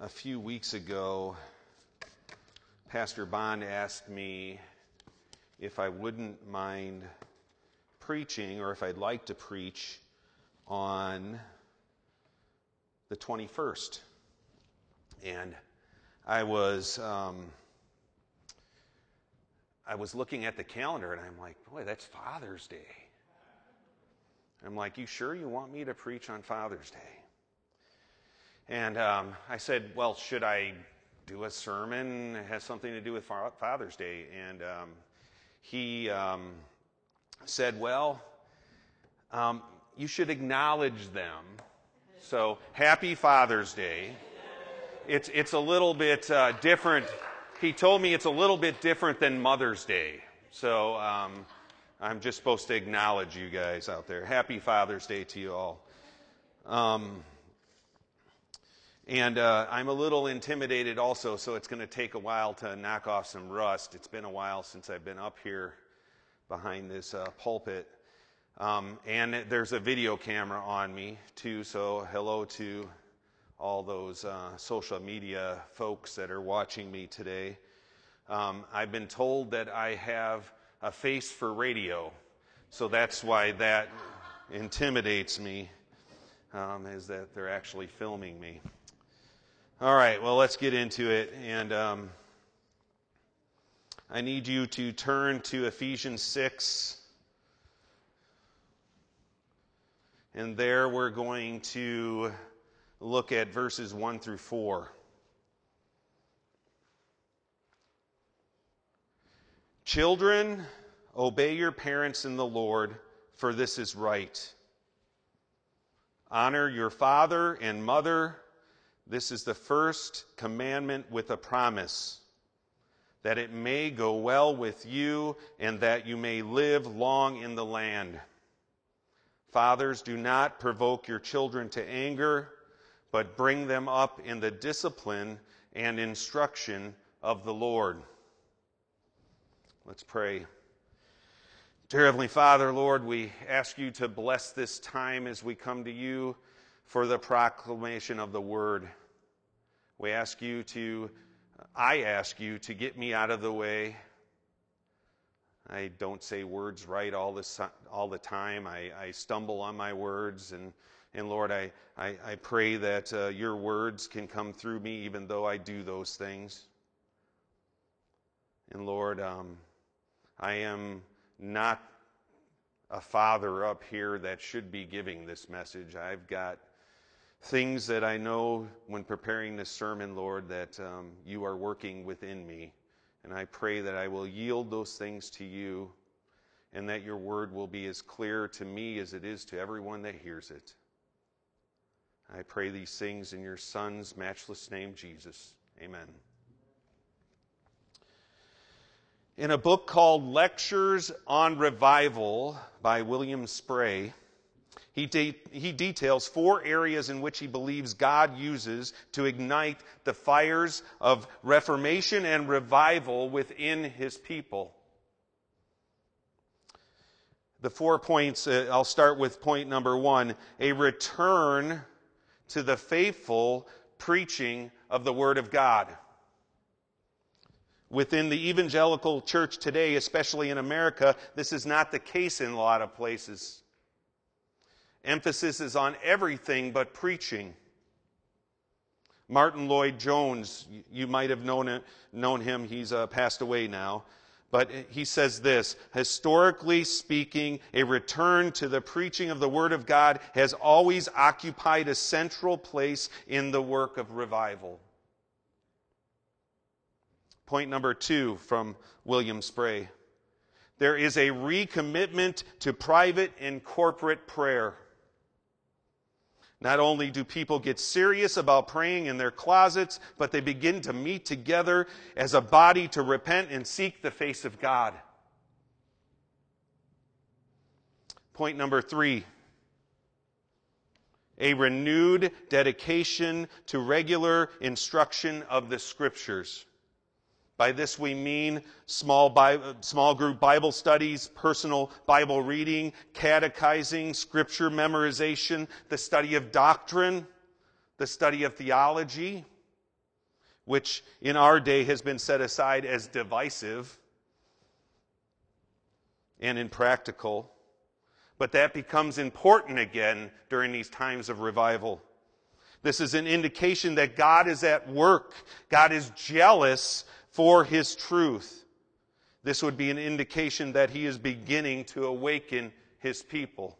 a few weeks ago, Pastor Bond asked me if I wouldn't mind preaching or if I'd like to preach on the 21st. And I was. Um, I was looking at the calendar and I'm like, boy, that's Father's Day. I'm like, you sure you want me to preach on Father's Day? And um, I said, well, should I do a sermon that has something to do with Father's Day? And um, he um, said, well, um, you should acknowledge them. So, happy Father's Day. It's, it's a little bit uh, different he told me it's a little bit different than Mother's Day. So um, I'm just supposed to acknowledge you guys out there. Happy Father's Day to you all. And uh, I'm a little intimidated also, so it's going to take a while to knock off some rust. It's been a while since I've been up here behind this uh, pulpit. Um, and there's a video camera on me, too, so hello to all those uh, social media folks that are watching me today. Um, I've been told that I have a face for radio, so that's why that intimidates me, um, is that they're actually filming me. All right, well, let's get into it. And um, I need you to turn to Ephesians 6. And there we're going to look at verses 1 through 4. Children, obey your parents in the Lord, for this is right. Honor your father and mother. This is the first commandment with a promise that it may go well with you and that you may live long in the land. Fathers, do not provoke your children to anger but bring them up in the discipline and instruction of the Lord. Let's pray. Dear Heavenly Father, Lord, we ask you to bless this time as we come to you for the proclamation of the word. We ask you to, I ask you to get me out of the way. I don't say words right all the, all the time. I, I stumble on my words and and Lord, I, I, I pray that uh, your words can come through me even though I do those things. And Lord, um, I am not a father up here that should be giving this message. I've got things that I know when preparing this sermon, Lord, that um, you are working within me. And I pray that I will yield those things to you and that your word will be as clear to me as it is to everyone that hears it. I pray these things in your Son's matchless name, Jesus. Amen. In a book called Lectures on Revival by William Sprague, he, de- he details four areas in which he believes God uses to ignite the fires of reformation and revival within his people. The four points, uh, I'll start with point number one a return to the faithful preaching of the Word of God. Within the evangelical church today, especially in America, this is not the case in a lot of places. Emphasis is on everything but preaching. Martyn Lloyd-Jones, you might have known, known him, he's uh, passed away now. But he says this historically speaking, a return to the preaching of the Word of God has always occupied a central place in the work of revival. Point number two from William Sprague there is a recommitment to private and corporate prayer. Not only do people get serious about praying in their closets, but they begin to meet together as a body to repent and seek the face of God. Point number three a renewed dedication to regular instruction of the scriptures. By this we mean small, Bible, small group Bible studies, personal Bible reading, catechizing, scripture memorization, the study of doctrine, the study of theology. which in our day has been set aside as divisive and impractical. But that becomes important again during these times of revival. This is an indication that God is at work. God is jealous for his truth. This would be an indication that he is beginning to awaken his people.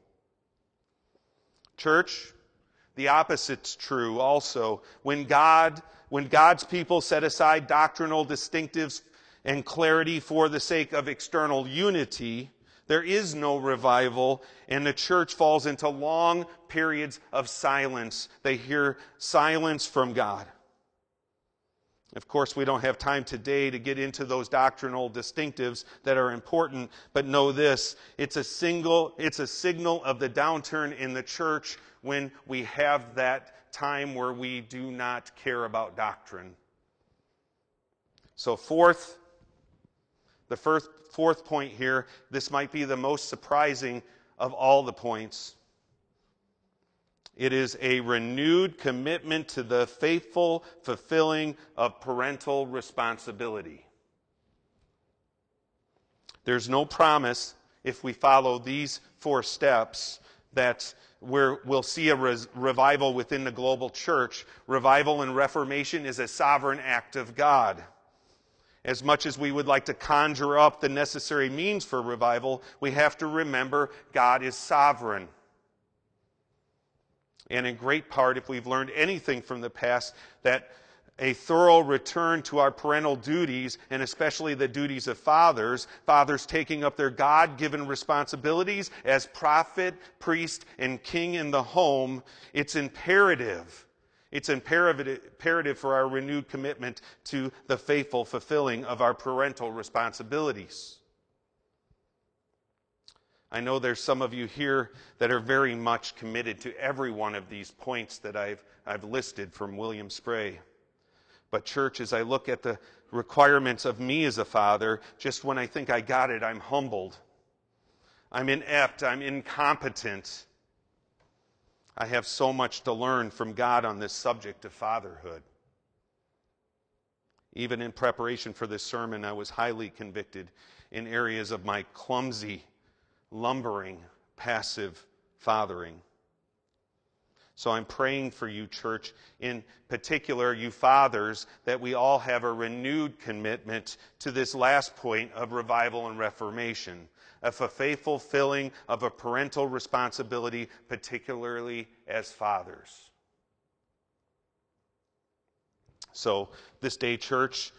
Church, the opposite's true also. When God, when God's people set aside doctrinal distinctives and clarity for the sake of external unity, there is no revival, and the church falls into long periods of silence. They hear silence from God. Of course, we don't have time today to get into those doctrinal distinctives that are important, but know this it's a single it's a signal of the downturn in the church when we have that time where we do not care about doctrine. So fourth the first fourth point here, this might be the most surprising of all the points. It is a renewed commitment to the faithful fulfilling of parental responsibility. There's no promise if we follow these four steps that we will see a res- revival within the global church. Revival and reformation is a sovereign act of God. As much as we would like to conjure up the necessary means for revival, we have to remember God is sovereign. And in great part, if we've learned anything from the past, that a thorough return to our parental duties, and especially the duties of fathers, fathers taking up their God given responsibilities as prophet, priest, and king in the home, it's imperative. It's imperative for our renewed commitment to the faithful fulfilling of our parental responsibilities. I know there's some of you here that are very much committed to every one of these points that I've, I've listed from William Sprague. But, church, as I look at the requirements of me as a father, just when I think I got it, I'm humbled. I'm inept. I'm incompetent. I have so much to learn from God on this subject of fatherhood. Even in preparation for this sermon, I was highly convicted in areas of my clumsy lumbering, passive fathering. So I'm praying for you, church, in particular, you fathers, that we all have a renewed commitment to this last point of revival and reformation, of a faithful filling of a parental responsibility, particularly as fathers. So, this day, church,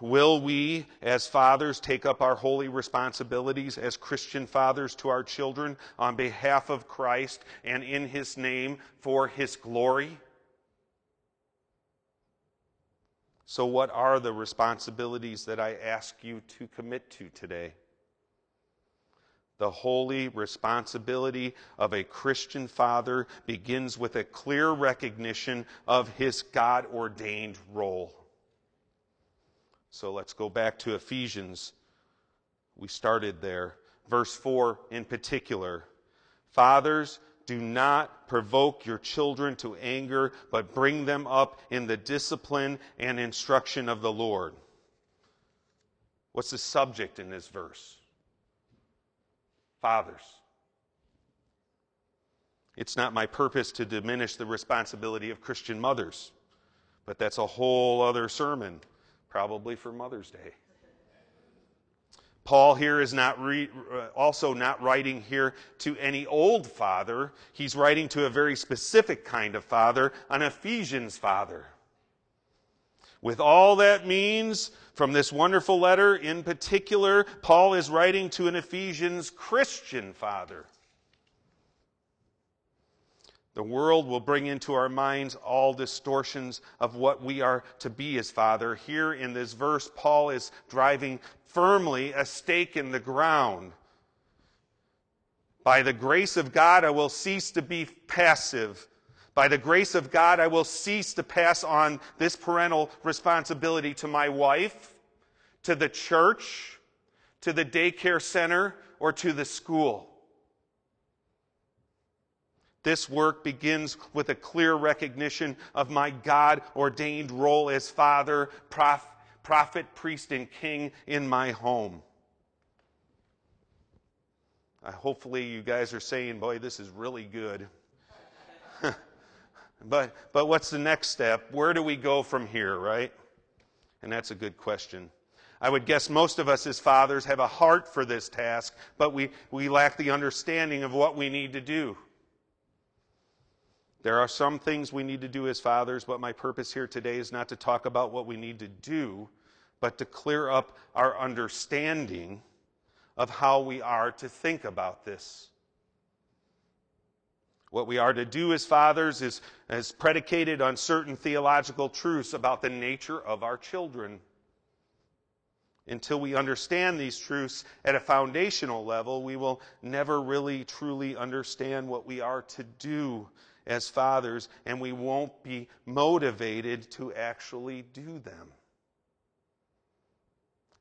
Will we, as fathers, take up our holy responsibilities as Christian fathers to our children on behalf of Christ and in His name for His glory? So, what are the responsibilities that I ask you to commit to today? The holy responsibility of a Christian father begins with a clear recognition of his God ordained role. So let's go back to Ephesians. We started there. Verse 4 in particular. Fathers, do not provoke your children to anger, but bring them up in the discipline and instruction of the Lord. What's the subject in this verse? Fathers. It's not my purpose to diminish the responsibility of Christian mothers, but that's a whole other sermon probably for Mother's Day. Paul here is not re, uh, also not writing here to any old father. He's writing to a very specific kind of father, an Ephesians father. With all that means from this wonderful letter in particular, Paul is writing to an Ephesians Christian father. The world will bring into our minds all distortions of what we are to be as Father. Here in this verse, Paul is driving firmly a stake in the ground. By the grace of God, I will cease to be passive. By the grace of God, I will cease to pass on this parental responsibility to my wife, to the church, to the daycare center, or to the school. This work begins with a clear recognition of my God ordained role as father, prof, prophet, priest, and king in my home. Hopefully, you guys are saying, boy, this is really good. but, but what's the next step? Where do we go from here, right? And that's a good question. I would guess most of us as fathers have a heart for this task, but we, we lack the understanding of what we need to do. There are some things we need to do as fathers, but my purpose here today is not to talk about what we need to do, but to clear up our understanding of how we are to think about this. What we are to do as fathers is, is predicated on certain theological truths about the nature of our children. Until we understand these truths at a foundational level, we will never really truly understand what we are to do as fathers, and we won't be motivated to actually do them.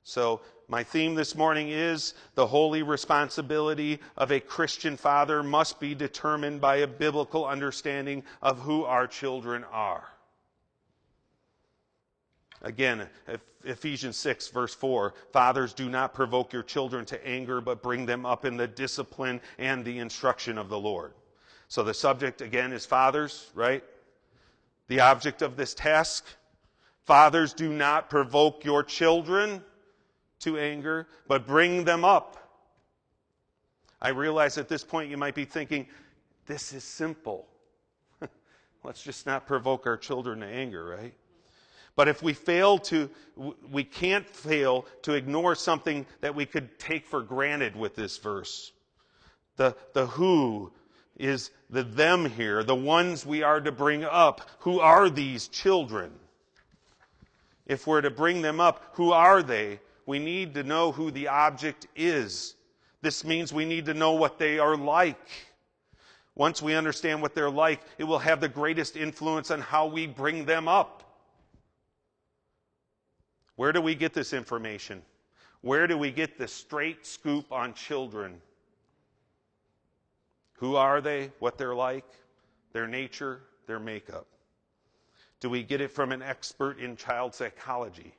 So, my theme this morning is the holy responsibility of a Christian father must be determined by a biblical understanding of who our children are. Again, Ephesians 6, verse 4 Fathers, do not provoke your children to anger, but bring them up in the discipline and the instruction of the Lord. So the subject, again, is fathers, right? The object of this task Fathers, do not provoke your children to anger, but bring them up. I realize at this point you might be thinking, this is simple. Let's just not provoke our children to anger, right? But if we fail to, we can't fail to ignore something that we could take for granted with this verse. The, the who is the them here, the ones we are to bring up. Who are these children? If we're to bring them up, who are they? We need to know who the object is. This means we need to know what they are like. Once we understand what they're like, it will have the greatest influence on how we bring them up. Where do we get this information? Where do we get the straight scoop on children? Who are they? What they're like? Their nature? Their makeup? Do we get it from an expert in child psychology?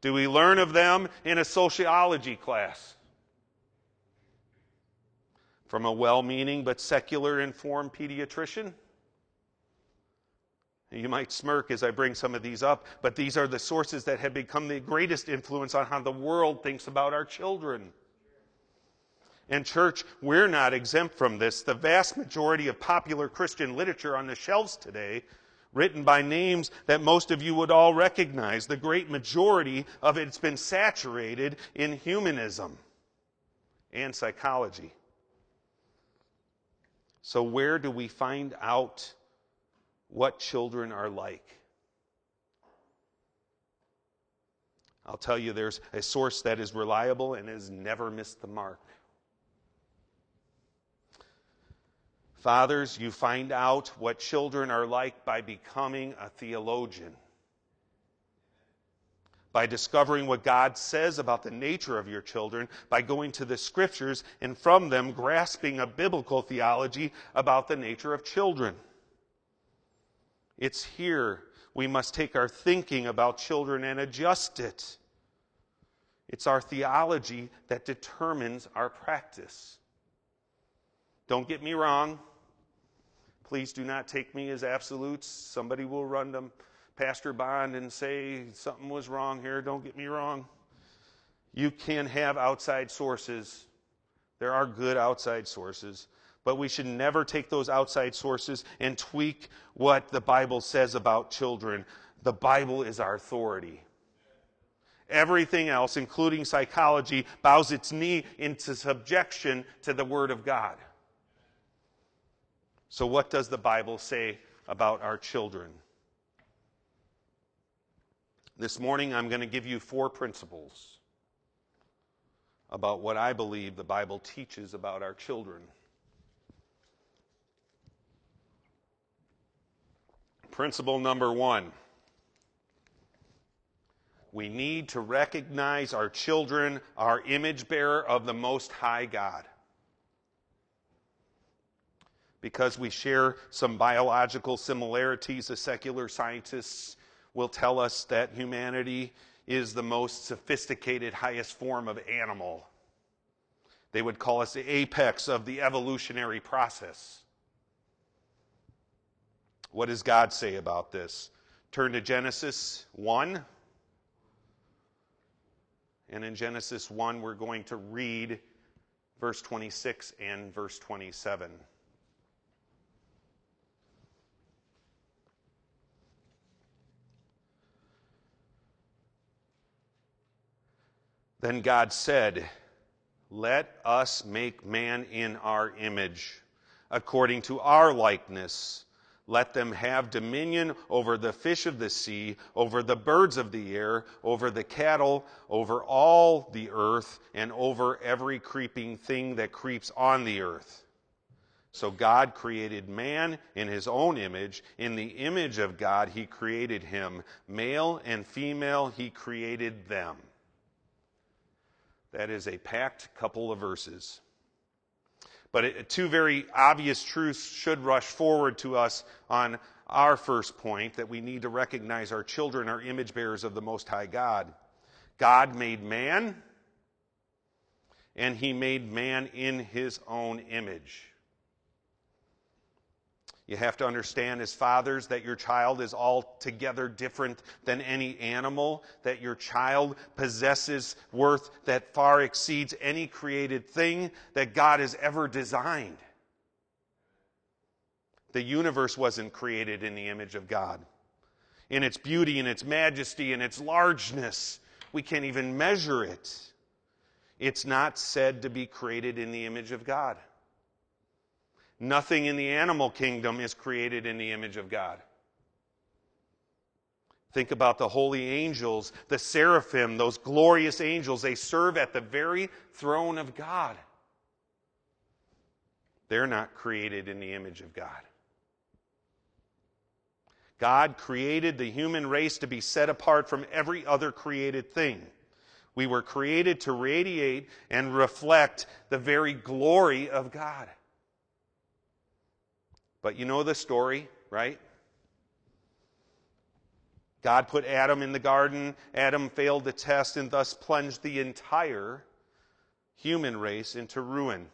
Do we learn of them in a sociology class? From a well meaning but secular informed pediatrician? You might smirk as I bring some of these up, but these are the sources that have become the greatest influence on how the world thinks about our children. And, church, we're not exempt from this. The vast majority of popular Christian literature on the shelves today, written by names that most of you would all recognize, the great majority of it's been saturated in humanism and psychology. So, where do we find out what children are like. I'll tell you, there's a source that is reliable and has never missed the mark. Fathers, you find out what children are like by becoming a theologian. By discovering what God says about the nature of your children, by going to the scriptures and from them grasping a biblical theology about the nature of children. It's here we must take our thinking about children and adjust it. It's our theology that determines our practice. Don't get me wrong. Please do not take me as absolutes. Somebody will run to Pastor Bond and say something was wrong here. Don't get me wrong. You can have outside sources. There are good outside sources. But we should never take those outside sources and tweak what the Bible says about children. The Bible is our authority. Everything else, including psychology, bows its knee into subjection to the Word of God. So, what does the Bible say about our children? This morning, I'm going to give you four principles about what I believe the Bible teaches about our children. Principle number one we need to recognize our children, our image bearer of the Most High God. Because we share some biological similarities, the secular scientists will tell us that humanity is the most sophisticated, highest form of animal. They would call us the apex of the evolutionary process. What does God say about this? Turn to Genesis 1. And in Genesis 1, we're going to read verse 26 and verse 27. Then God said, Let us make man in our image, according to our likeness. Let them have dominion over the fish of the sea, over the birds of the air, over the cattle, over all the earth, and over every creeping thing that creeps on the earth. So God created man in his own image. In the image of God, he created him. Male and female, he created them. That is a packed couple of verses. But it, two very obvious truths should rush forward to us on our first point that we need to recognize our children are image bearers of the Most High God. God made man, and he made man in his own image. You have to understand, as fathers, that your child is altogether different than any animal, that your child possesses worth that far exceeds any created thing that God has ever designed. The universe wasn't created in the image of God. In its beauty, in its majesty, in its largeness, we can't even measure it. It's not said to be created in the image of God. Nothing in the animal kingdom is created in the image of God. Think about the holy angels, the seraphim, those glorious angels. They serve at the very throne of God. They're not created in the image of God. God created the human race to be set apart from every other created thing. We were created to radiate and reflect the very glory of God. But you know the story, right? God put Adam in the garden. Adam failed the test and thus plunged the entire human race into ruin,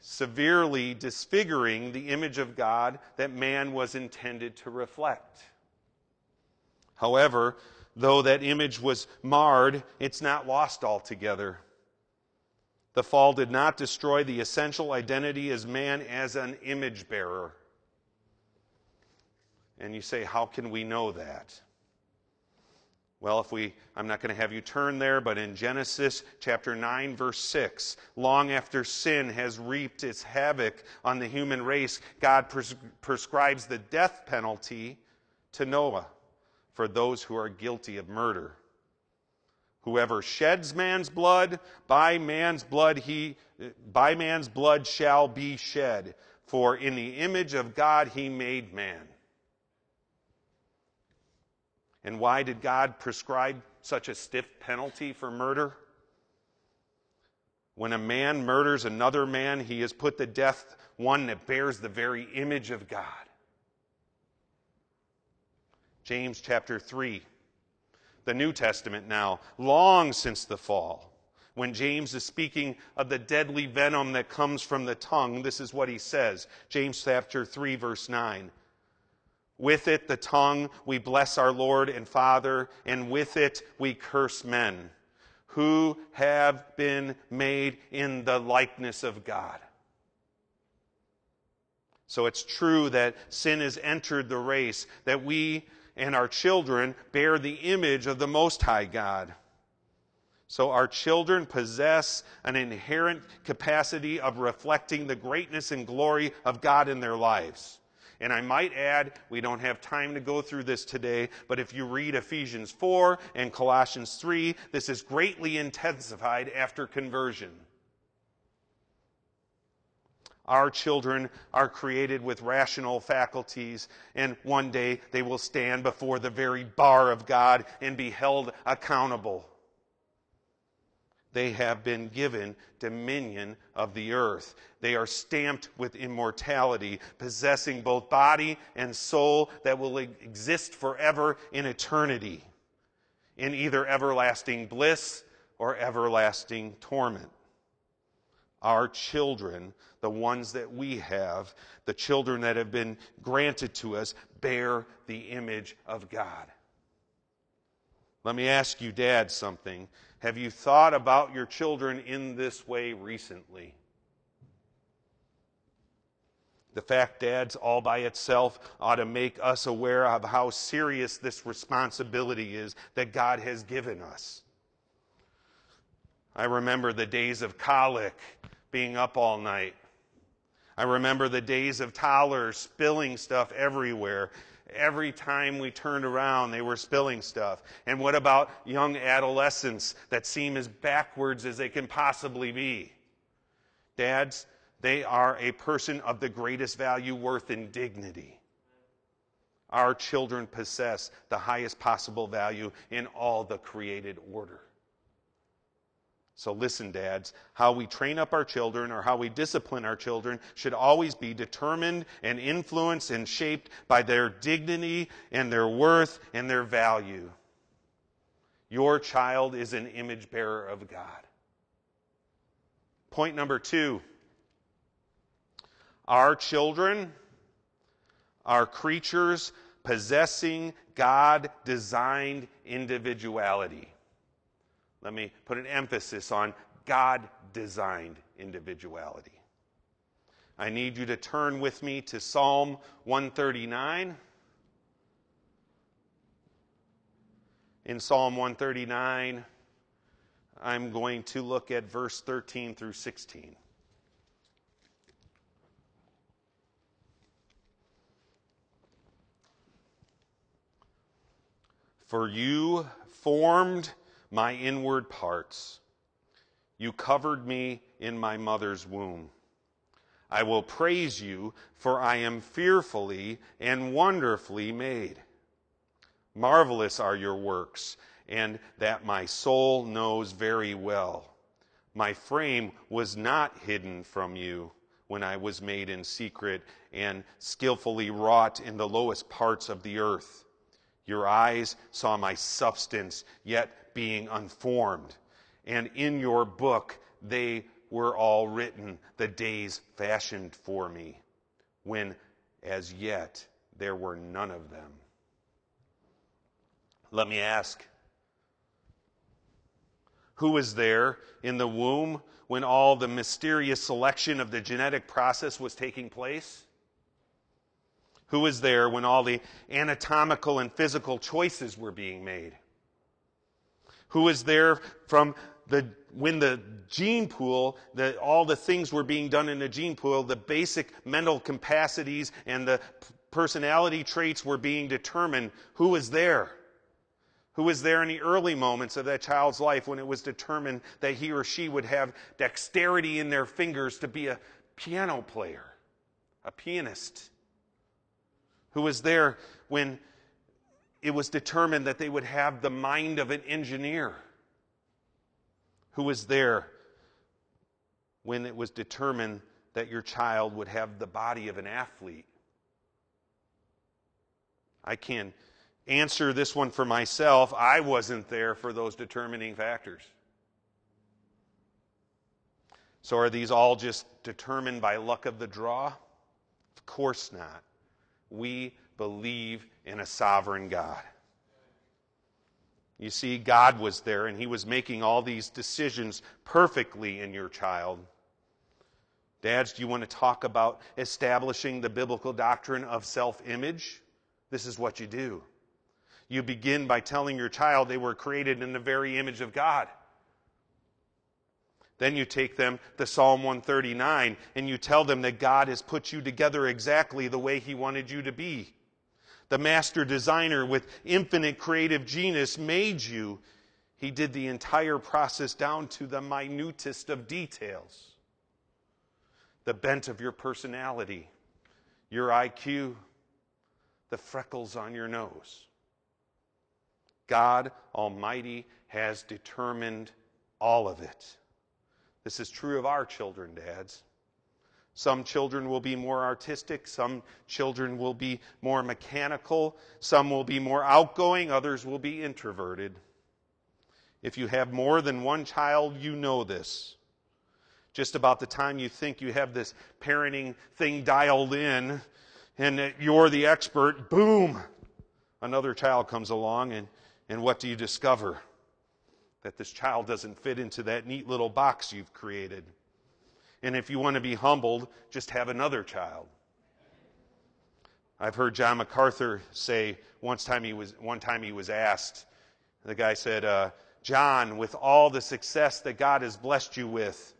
severely disfiguring the image of God that man was intended to reflect. However, though that image was marred, it's not lost altogether. The fall did not destroy the essential identity as man as an image bearer. And you say, how can we know that? Well, if we, I'm not going to have you turn there, but in Genesis chapter 9, verse 6, long after sin has reaped its havoc on the human race, God pres- prescribes the death penalty to Noah for those who are guilty of murder. Whoever sheds man's blood, by man's blood he by man's blood shall be shed, for in the image of God he made man. And why did God prescribe such a stiff penalty for murder? When a man murders another man, he has put to death one that bears the very image of God. James chapter 3 the New Testament now, long since the fall. When James is speaking of the deadly venom that comes from the tongue, this is what he says. James chapter 3 verse 9. With it, the tongue, we bless our Lord and Father, and with it we curse men who have been made in the likeness of God. So it's true that sin has entered the race, that we and our children bear the image of the Most High God. So our children possess an inherent capacity of reflecting the greatness and glory of God in their lives. And I might add, we don't have time to go through this today, but if you read Ephesians 4 and Colossians 3, this is greatly intensified after conversion. Our children are created with rational faculties, and one day they will stand before the very bar of God and be held accountable. They have been given dominion of the earth. They are stamped with immortality, possessing both body and soul that will exist forever in eternity, in either everlasting bliss or everlasting torment. Our children, the ones that we have, the children that have been granted to us, bear the image of God. Let me ask you, Dad, something. Have you thought about your children in this way recently? The fact, Dads, all by itself ought to make us aware of how serious this responsibility is that God has given us. I remember the days of colic, being up all night. I remember the days of Tyler spilling stuff everywhere. Every time we turned around, they were spilling stuff. And what about young adolescents that seem as backwards as they can possibly be? Dads, they are a person of the greatest value, worth, and dignity. Our children possess the highest possible value in all the created order. So listen, dads, how we train up our children or how we discipline our children should always be determined and influenced and shaped by their dignity and their worth and their value. Your child is an image bearer of God. Point number two our children are creatures possessing God designed individuality. Let me put an emphasis on God designed individuality. I need you to turn with me to Psalm 139. In Psalm 139, I'm going to look at verse 13 through 16. For you formed my inward parts. You covered me in my mother's womb. I will praise you, for I am fearfully and wonderfully made. Marvelous are your works, and that my soul knows very well. My frame was not hidden from you when I was made in secret and skillfully wrought in the lowest parts of the earth. Your eyes saw my substance, yet being unformed. And in your book they were all written, the days fashioned for me, when as yet there were none of them. Let me ask who was there in the womb when all the mysterious selection of the genetic process was taking place? Who was there when all the anatomical and physical choices were being made? Who was there from the when the gene pool, the, all the things were being done in the gene pool, the basic mental capacities and the personality traits were being determined. Who was there? Who was there in the early moments of that child's life when it was determined that he or she would have dexterity in their fingers to be a piano player, a pianist? Who was there when it was determined that they would have the mind of an engineer who was there when it was determined that your child would have the body of an athlete. I can answer this one for myself. I wasn't there for those determining factors. So, are these all just determined by luck of the draw? Of course not. We believe in a sovereign God. You see, God was there and He was making all these decisions perfectly in your child. Dads, do you want to talk about establishing the biblical doctrine of self image? This is what you do. You begin by telling your child they were created in the very image of God. Then you take them to Psalm 139 and you tell them that God has put you together exactly the way He wanted you to be the master designer with infinite creative genius made you, he did the entire process down to the minutest of details. The bent of your personality, your IQ, the freckles on your nose. God Almighty has determined all of it. This is true of our children, dads. Some children will be more artistic, some children will be more mechanical, some will be more outgoing, others will be introverted. If you have more than one child, you know this. Just about the time you think you have this parenting thing dialed in and you're the expert, boom, another child comes along, and, and what do you discover? That this child doesn't fit into that neat little box you've created. And if you want to be humbled, just have another child. I've heard John MacArthur say once time he was, one time he was asked, the guy said, uh, John, with all the success that God has blessed you with,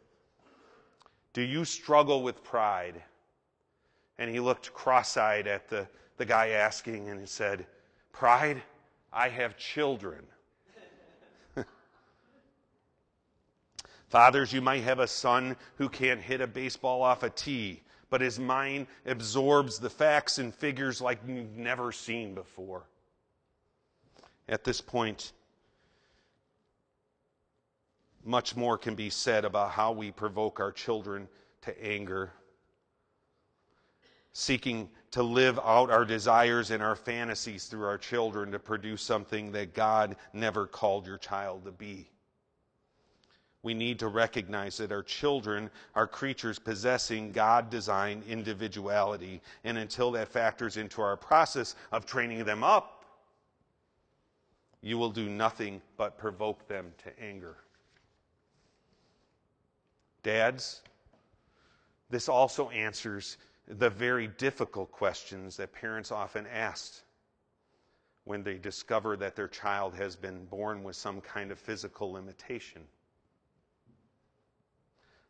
do you struggle with pride? And he looked cross eyed at the, the guy asking and he said, Pride? I have children. Fathers, you might have a son who can't hit a baseball off a tee, but his mind absorbs the facts and figures like you've never seen before. At this point, much more can be said about how we provoke our children to anger, seeking to live out our desires and our fantasies through our children to produce something that God never called your child to be we need to recognize that our children are creatures possessing God designed individuality. And until that factors into our process of training them up, you will do nothing but provoke them to anger. Dads, this also answers the very difficult questions that parents often ask when they discover that their child has been born with some kind of physical limitation.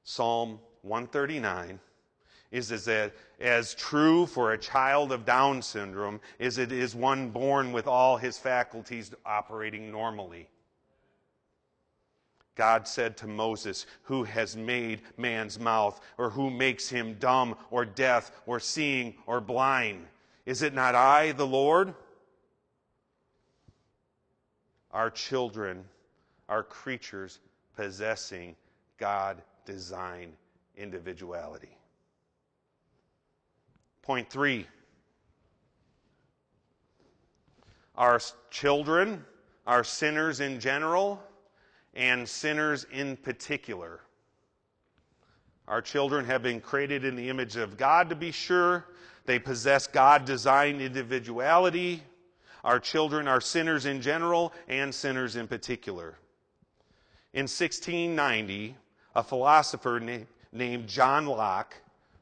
Psalm 139 is as, as true for a child of Down syndrome as it is one born with all his faculties operating normally. God said to Moses, Who has made man's mouth, or who makes him dumb, or deaf, or seeing, or blind? Is it not I, the Lord? Our children are creatures possessing God design individuality. Point three our children are sinners in general and sinners in particular. Our children have been created in the image of God, to be sure. They possess God designed individuality. Our children are sinners in general and sinners in particular. In 1690, a philosopher na- named John Locke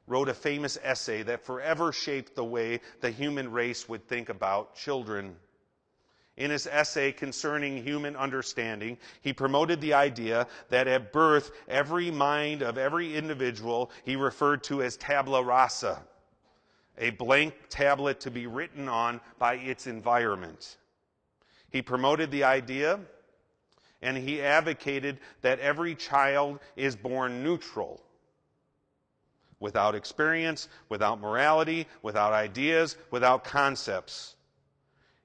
wrote a famous essay that forever shaped the way the human race would think about children. In his essay concerning human understanding, he promoted the idea that at birth, every mind of every individual he referred to as tabula rasa, a blank tablet to be written on by its environment. He promoted the idea and he advocated that every child is born neutral without experience, without morality, without ideas, without concepts.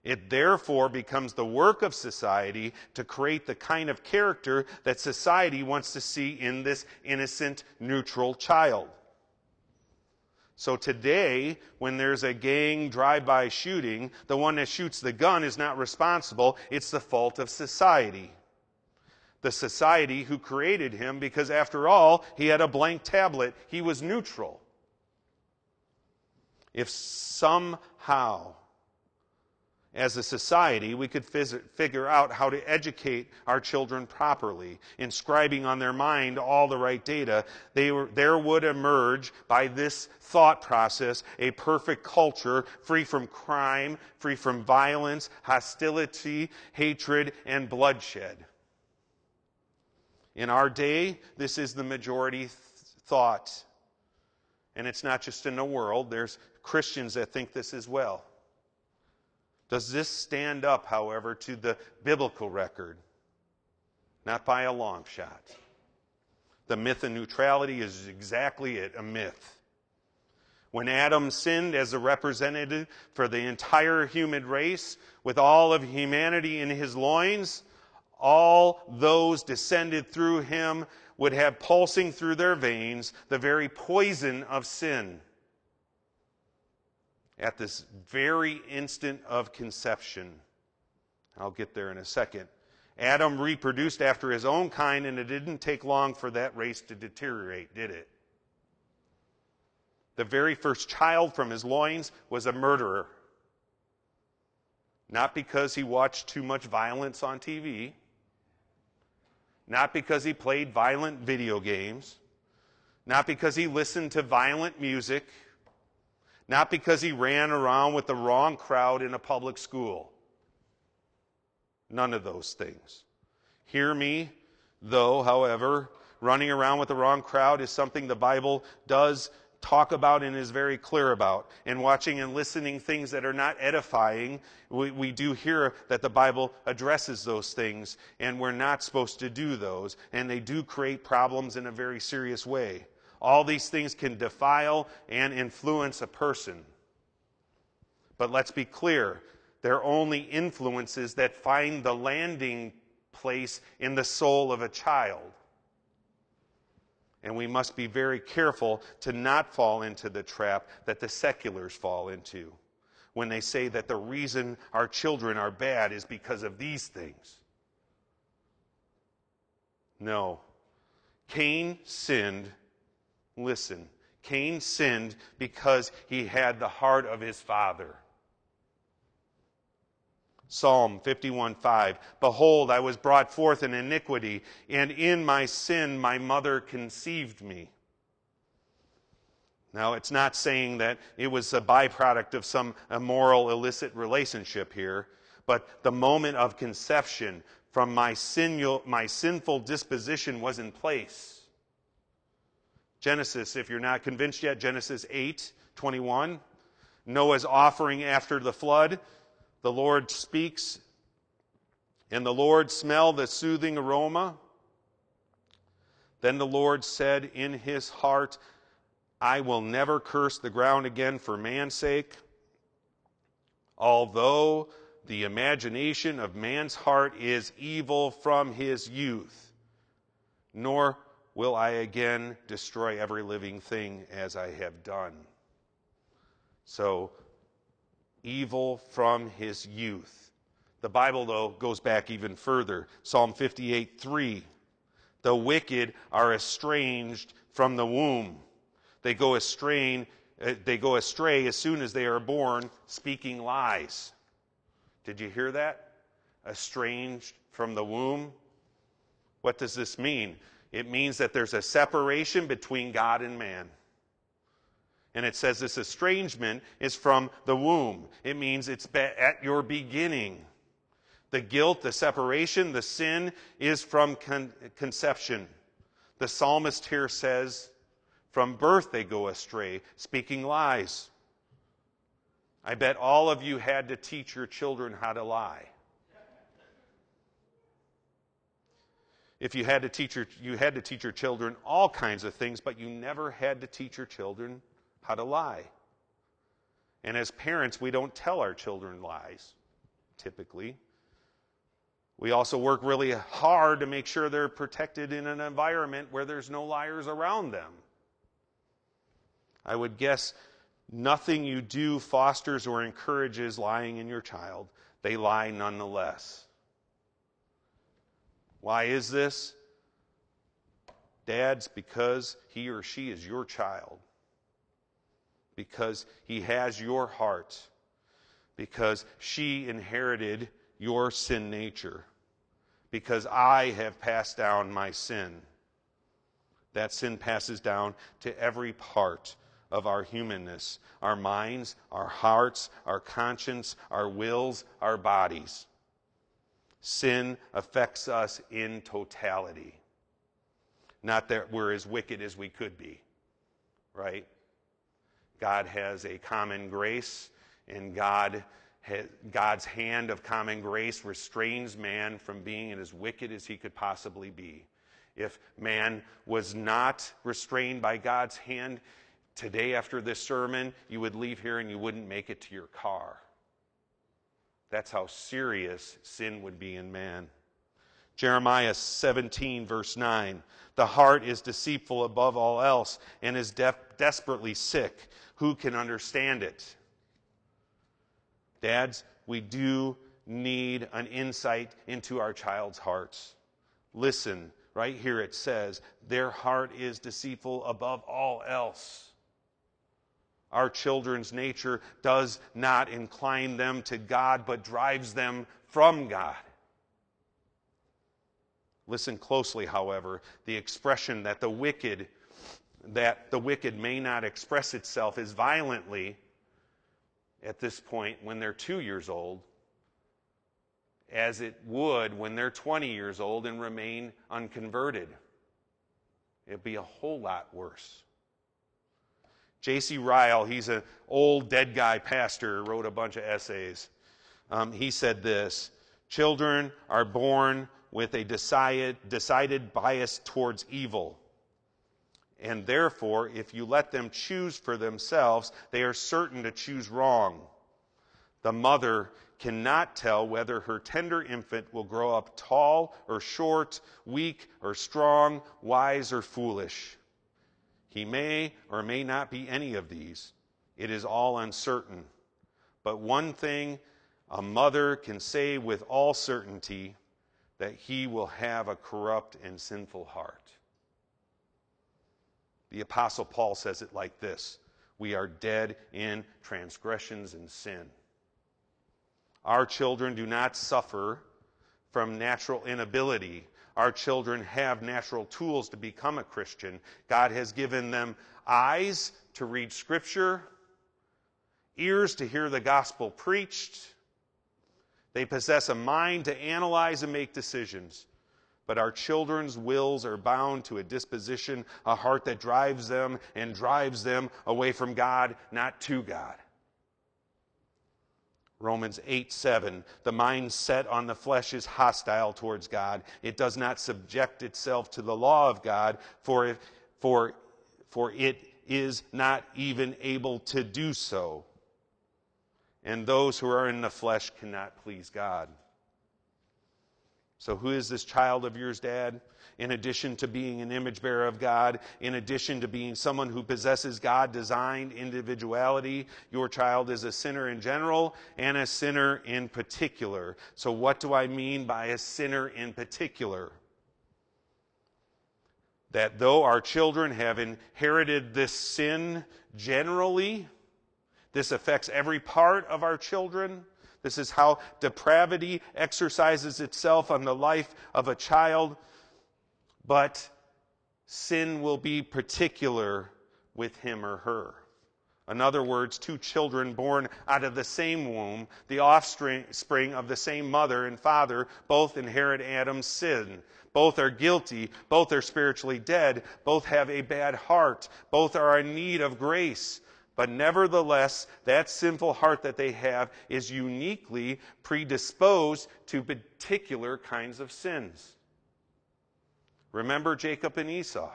It therefore becomes the work of society to create the kind of character that society wants to see in this innocent, neutral child. So today, when there's a gang drive-by shooting, the one that shoots the gun is not responsible. It's the fault of society the society who created him because, after all, he had a blank tablet. He was neutral. If somehow, as a society, we could figure out how to educate our children properly, inscribing on their mind all the right data, were, there would emerge by this thought process a perfect culture free from crime, free from violence, hostility, hatred, and bloodshed. In our day, this is the majority th- thought. And it's not just in the world, there's Christians that think this as well. Does this stand up, however, to the biblical record? Not by a long shot. The myth of neutrality is exactly it a myth. When Adam sinned as a representative for the entire human race, with all of humanity in his loins, all those descended through him would have pulsing through their veins the very poison of sin. At this very instant of conception, I'll get there in a second. Adam reproduced after his own kind, and it didn't take long for that race to deteriorate, did it? The very first child from his loins was a murderer. Not because he watched too much violence on TV, not because he played violent video games, not because he listened to violent music, not because he ran around with the wrong crowd in a public school. None of those things. Hear me, though, however, running around with the wrong crowd is something the Bible does talk about and is very clear about. And watching and listening things that are not edifying, we, we do hear that the Bible addresses those things, and we're not supposed to do those. And they do create problems in a very serious way. All these things can defile and influence a person. But let's be clear they're only influences that find the landing place in the soul of a child. And we must be very careful to not fall into the trap that the seculars fall into when they say that the reason our children are bad is because of these things. No. Cain sinned. Listen, Cain sinned because he had the heart of his father. Psalm 51:5 Behold, I was brought forth in iniquity, and in my sin my mother conceived me. Now, it's not saying that it was a byproduct of some immoral, illicit relationship here, but the moment of conception from my, my sinful disposition was in place. Genesis, if you're not convinced yet, Genesis 8 21. Noah's offering after the flood the Lord speaks, and the Lord smelled the soothing aroma. Then the Lord said in his heart, I will never curse the ground again for man's sake. Although the imagination of man's heart is evil from his youth, nor will I again destroy every living thing as I have done. So evil from his youth. The Bible, though, goes back even further. Psalm 58 3. The wicked are estranged from the womb. They go astray, uh, they go astray as soon as they are born, speaking lies. Did you hear that? Estranged from the womb. What does this mean? It means that there's a separation between God and man. And it says this estrangement is from the womb. It means it's at your beginning. The guilt, the separation, the sin is from con- conception. The psalmist here says, from birth they go astray, speaking lies. I bet all of you had to teach your children how to lie. If you had to teach your, you had to teach your children all kinds of things, but you never had to teach your children how to lie. And as parents, we don't tell our children lies, typically. We also work really hard to make sure they're protected in an environment where there's no liars around them. I would guess nothing you do fosters or encourages lying in your child. They lie nonetheless. Why is this? Dads, because he or she is your child because he has your heart, because she inherited your sin nature, because I have passed down my sin. That sin passes down to every part of our humanness our minds, our hearts, our conscience, our wills, our bodies. Sin affects us in totality. Not that we're as wicked as we could be, right? God has a common grace, and God has, God's hand of common grace restrains man from being as wicked as he could possibly be. If man was not restrained by God's hand, today after this sermon, you would leave here and you wouldn't make it to your car. That's how serious sin would be in man. Jeremiah 17, verse 9. The heart is deceitful above all else and is def- desperately sick. Who can understand it? Dads, we do need an insight into our child's hearts. Listen, right here it says, their heart is deceitful above all else. Our children's nature does not incline them to God, but drives them from God. Listen closely, however, the expression that the wicked that the wicked may not express itself as violently at this point when they're 2 years old as it would when they're 20 years old and remain unconverted. It'd be a whole lot worse. J.C. Ryle, he's an old dead guy pastor, wrote a bunch of essays. Um, he said this Children are born with a decided, decided bias towards evil. And therefore, if you let them choose for themselves, they are certain to choose wrong. The mother cannot tell whether her tender infant will grow up tall or short, weak or strong, wise or foolish. He may or may not be any of these. It is all uncertain. But one thing a mother can say with all certainty that he will have a corrupt and sinful heart. The Apostle Paul says it like this We are dead in transgressions and sin. Our children do not suffer from natural inability. Our children have natural tools to become a Christian. God has given them eyes to read Scripture, ears to hear the gospel preached, they possess a mind to analyze and make decisions. But our children's wills are bound to a disposition, a heart that drives them and drives them away from God, not to God. Romans 8 7. The mind set on the flesh is hostile towards God. It does not subject itself to the law of God, for, it, for, for it is not even able to do so and those who are in the flesh cannot please God. So, who is this child of yours, Dad? In addition to being an image bearer of God, in addition to being someone who possesses God designed individuality, your child is a sinner in general and a sinner in particular. So, what do I mean by a sinner in particular? That though our children have inherited this sin generally, this affects every part of our children. This is how depravity exercises itself on the life of a child. But sin will be particular with him or her. In other words, two children born out of the same womb, the offspring of the same mother and father, both inherit Adam's sin. Both are guilty. Both are spiritually dead. Both have a bad heart. Both are in need of grace. But nevertheless, that sinful heart that they have is uniquely predisposed to particular kinds of sins. Remember Jacob and Esau.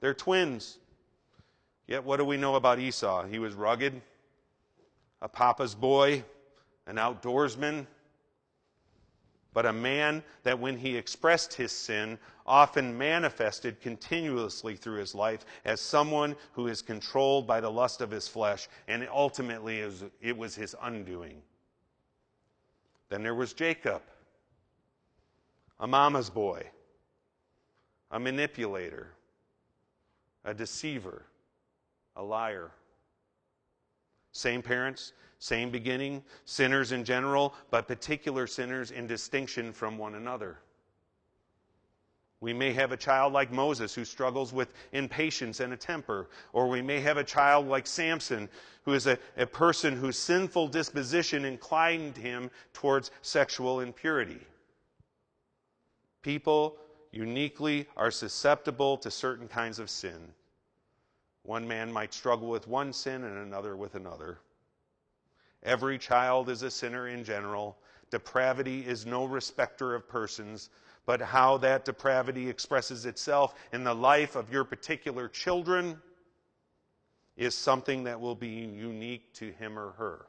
They're twins. Yet, what do we know about Esau? He was rugged, a papa's boy, an outdoorsman, but a man that when he expressed his sin often manifested continuously through his life as someone who is controlled by the lust of his flesh, and ultimately it was his undoing. Then there was Jacob, a mama's boy, a manipulator, a deceiver, a liar. Same parents, same beginning, sinners in general, but particular sinners in distinction from one another. We may have a child like Moses who struggles with impatience and a temper. Or we may have a child like Samson who is a, a person whose sinful disposition inclined him towards sexual impurity. People uniquely are susceptible to certain kinds of sin. One man might struggle with one sin and another with another. Every child is a sinner in general. Depravity is no respecter of persons but how that depravity expresses itself in the life of your particular children is something that will be unique to him or her.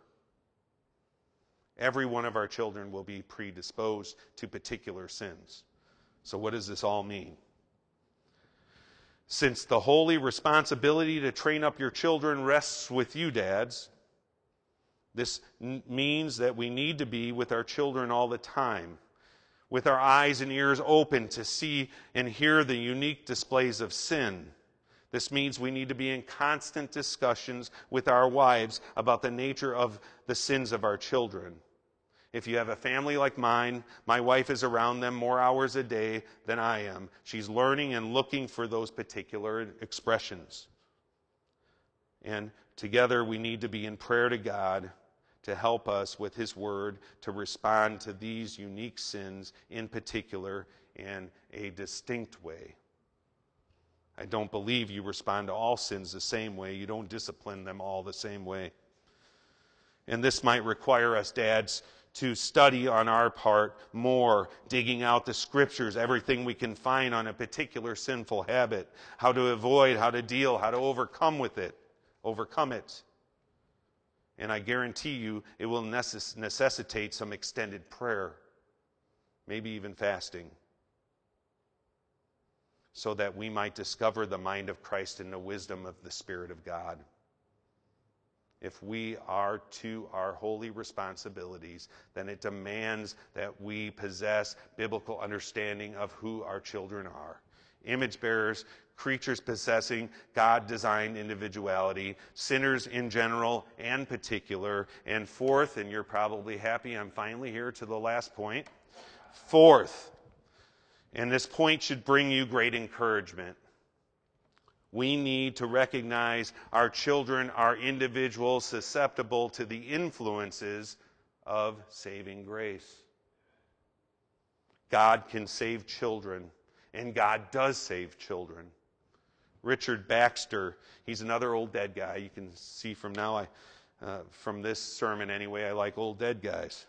Every one of our children will be predisposed to particular sins. So, what does this all mean? Since the holy responsibility to train up your children rests with you, dads, this n- means that we need to be with our children all the time, with our eyes and ears open to see and hear the unique displays of sin. This means we need to be in constant discussions with our wives about the nature of the sins of our children. If you have a family like mine, my wife is around them more hours a day than I am. She's learning and looking for those particular expressions. And together we need to be in prayer to God to help us with His Word to respond to these unique sins in particular in a distinct way. I don't believe you respond to all sins the same way. You don't discipline them all the same way. And this might require us, dads, to study on our part more, digging out the scriptures, everything we can find on a particular sinful habit, how to avoid, how to deal, how to overcome with it, overcome it. And I guarantee you it will necess- necessitate some extended prayer, maybe even fasting, so that we might discover the mind of Christ and the wisdom of the Spirit of God if we are to our holy responsibilities, then it demands that we possess biblical understanding of who our children are. Image bearers, creatures possessing God designed individuality, sinners in general and particular. And fourth, and you're probably happy I'm finally here to the last point. Fourth, and this point should bring you great encouragement. We need to recognize our children are individuals susceptible to the influences of saving grace. God can save children, and God does save children. Richard Baxter, he's another old dead guy. You can see from now, I, uh, from this sermon anyway, I like old dead guys.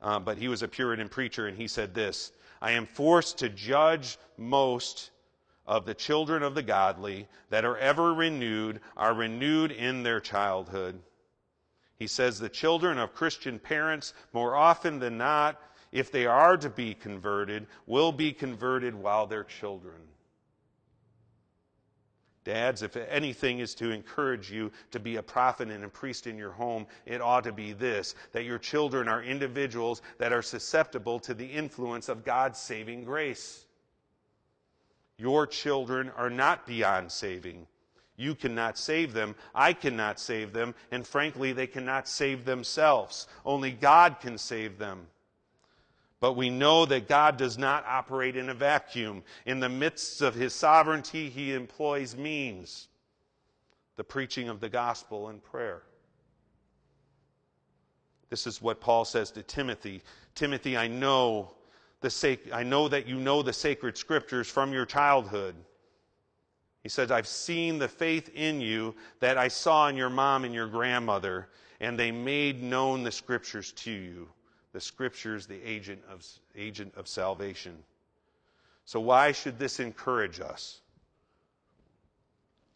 Uh, but he was a Puritan preacher, and he said this I am forced to judge most of the children of the godly that are ever renewed are renewed in their childhood. He says the children of Christian parents, more often than not, if they are to be converted, will be converted while they're children. Dads, if anything is to encourage you to be a prophet and a priest in your home, it ought to be this that your children are individuals that are susceptible to the influence of God's saving grace. Your children are not beyond saving. You cannot save them. I cannot save them. And frankly, they cannot save themselves. Only God can save them. But we know that God does not operate in a vacuum. In the midst of his sovereignty, he employs means the preaching of the gospel and prayer. This is what Paul says to Timothy Timothy, I know the sac- I know that you know the sacred scriptures from your childhood. He says, I've seen the faith in you that I saw in your mom and your grandmother, and they made known the scriptures to you. The scriptures, the agent of, agent of salvation. So, why should this encourage us?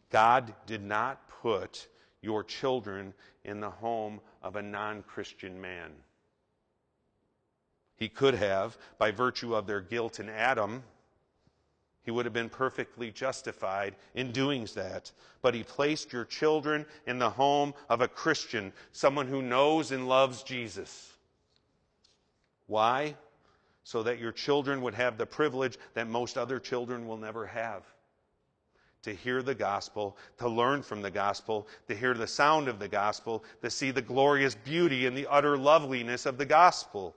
God did not put your children in the home of a non Christian man. He could have, by virtue of their guilt in Adam, he would have been perfectly justified in doing that. But he placed your children in the home of a Christian, someone who knows and loves Jesus. Why? So that your children would have the privilege that most other children will never have to hear the gospel, to learn from the gospel, to hear the sound of the gospel, to see the glorious beauty and the utter loveliness of the gospel.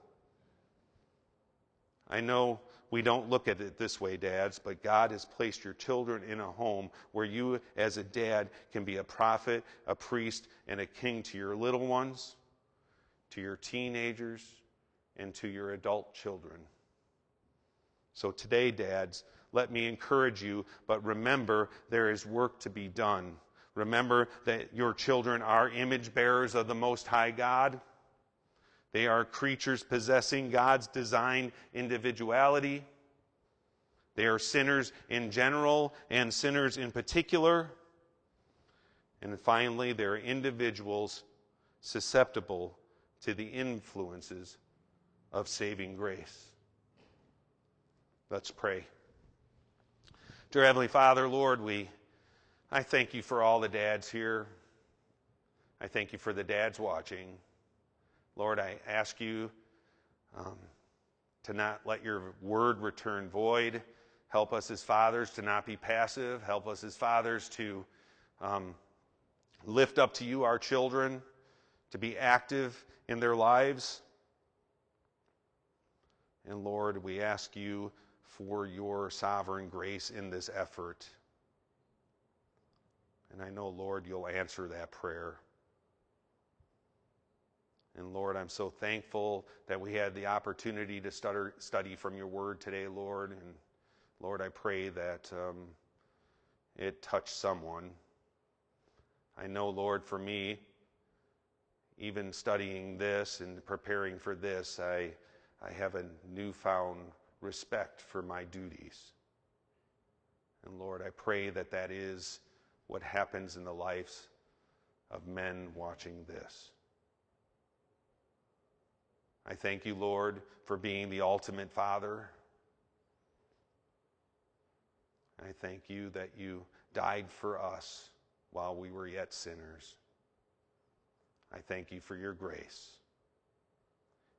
I know we don't look at it this way, dads, but God has placed your children in a home where you, as a dad, can be a prophet, a priest, and a king to your little ones, to your teenagers, and to your adult children. So today, dads, let me encourage you, but remember there is work to be done. Remember that your children are image bearers of the Most High God. They are creatures possessing God's designed individuality. They are sinners in general and sinners in particular. And finally, they're individuals susceptible to the influences of saving grace. Let's pray. Dear Heavenly Father, Lord, we I thank you for all the dads here. I thank you for the dads watching. Lord, I ask you um, to not let your word return void. Help us as fathers to not be passive. Help us as fathers to um, lift up to you our children, to be active in their lives. And Lord, we ask you for your sovereign grace in this effort. And I know, Lord, you'll answer that prayer. And Lord, I'm so thankful that we had the opportunity to study from your word today, Lord. And Lord, I pray that um, it touched someone. I know, Lord, for me, even studying this and preparing for this, I, I have a newfound respect for my duties. And Lord, I pray that that is what happens in the lives of men watching this. I thank you, Lord, for being the ultimate Father. I thank you that you died for us while we were yet sinners. I thank you for your grace.